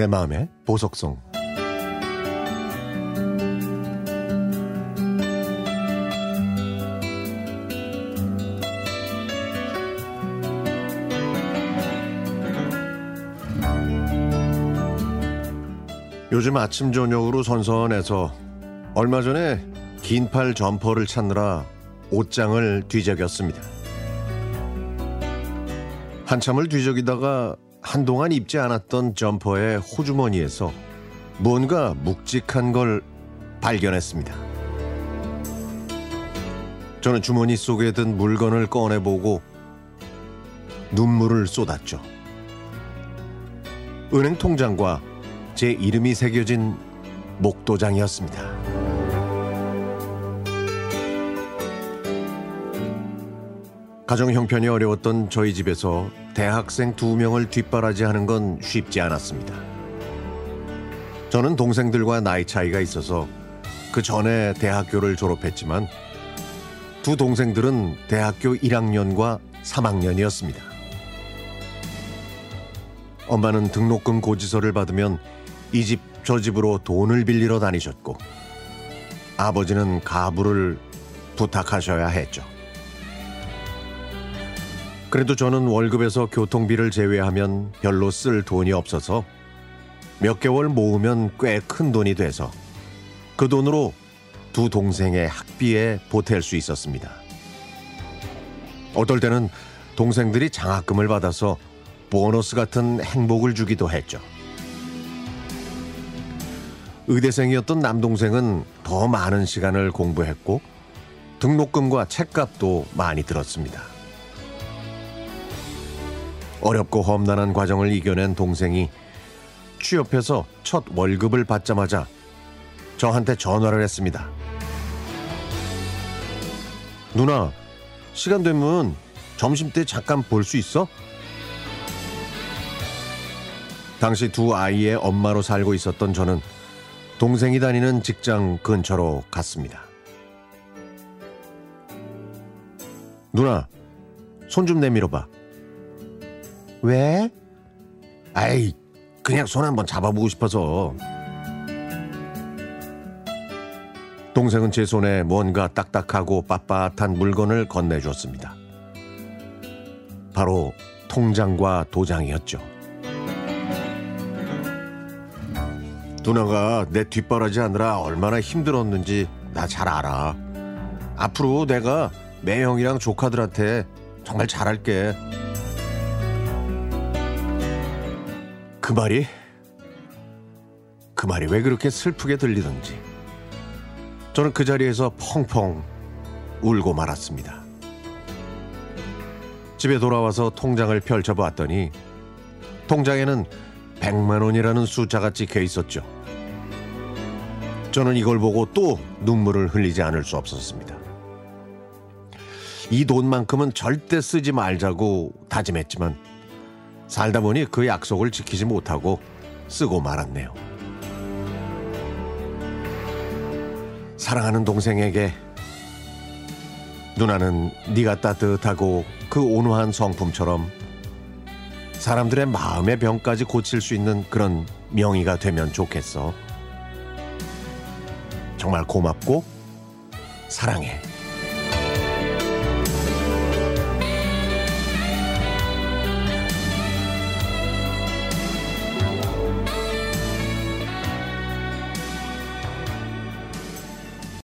내 마음의 보석성 요즘 아침 저녁으로 선선해서 얼마 전에 긴팔 점퍼를 찾느라 옷장을 뒤적였습니다. 한참을 뒤적이다가 한동안 입지 않았던 점퍼의 호주머니에서 뭔가 묵직한 걸 발견했습니다. 저는 주머니 속에 든 물건을 꺼내보고 눈물을 쏟았죠. 은행 통장과 제 이름이 새겨진 목도장이었습니다. 가정 형편이 어려웠던 저희 집에서 대학생 두 명을 뒷바라지하는 건 쉽지 않았습니다. 저는 동생들과 나이 차이가 있어서 그 전에 대학교를 졸업했지만 두 동생들은 대학교 1학년과 3학년이었습니다. 엄마는 등록금 고지서를 받으면 이 집 저 집으로 돈을 빌리러 다니셨고 아버지는 가부를 부탁하셔야 했죠. 그래도 저는 월급에서 교통비를 제외하면 별로 쓸 돈이 없어서 몇 개월 모으면 꽤 큰 돈이 돼서 그 돈으로 두 동생의 학비에 보탤 수 있었습니다. 어떨 때는 동생들이 장학금을 받아서 보너스 같은 행복을 주기도 했죠. 의대생이었던 남동생은 더 많은 시간을 공부했고 등록금과 책값도 많이 들었습니다. 어렵고 험난한 과정을 이겨낸 동생이 취업해서 첫 월급을 받자마자 저한테 전화를 했습니다. 누나, 시간 되면 점심 때 잠깐 볼 수 있어? 당시 두 아이의 엄마로 살고 있었던 저는 동생이 다니는 직장 근처로 갔습니다. 누나, 손 좀 내밀어 봐. 왜? 아이, 그냥 손 한번 잡아보고 싶어서. 동생은 제 손에 뭔가 딱딱하고 빳빳한 물건을 건네줬습니다. 바로 통장과 도장이었죠. 누나가 내 뒷바라지 하느라 얼마나 힘들었는지 나 잘 알아. 앞으로 내가 매형이랑 조카들한테 정말 잘할게. 그 말이 그 말이 왜 그렇게 슬프게 들리던지 저는 그 자리에서 펑펑 울고 말았습니다. 집에 돌아와서 통장을 펼쳐보았더니 통장에는 100만 원이라는 숫자가 찍혀 있었죠. 저는 이걸 보고 또 눈물을 흘리지 않을 수 없었습니다. 이 돈만큼은 절대 쓰지 말자고 다짐했지만 살다 보니 그 약속을 지키지 못하고 쓰고 말았네요. 사랑하는 동생에게 누나는 네가 따뜻하고 그 온화한 성품처럼 사람들의 마음의 병까지 고칠 수 있는 그런 명의가 되면 좋겠어. 정말 고맙고 사랑해.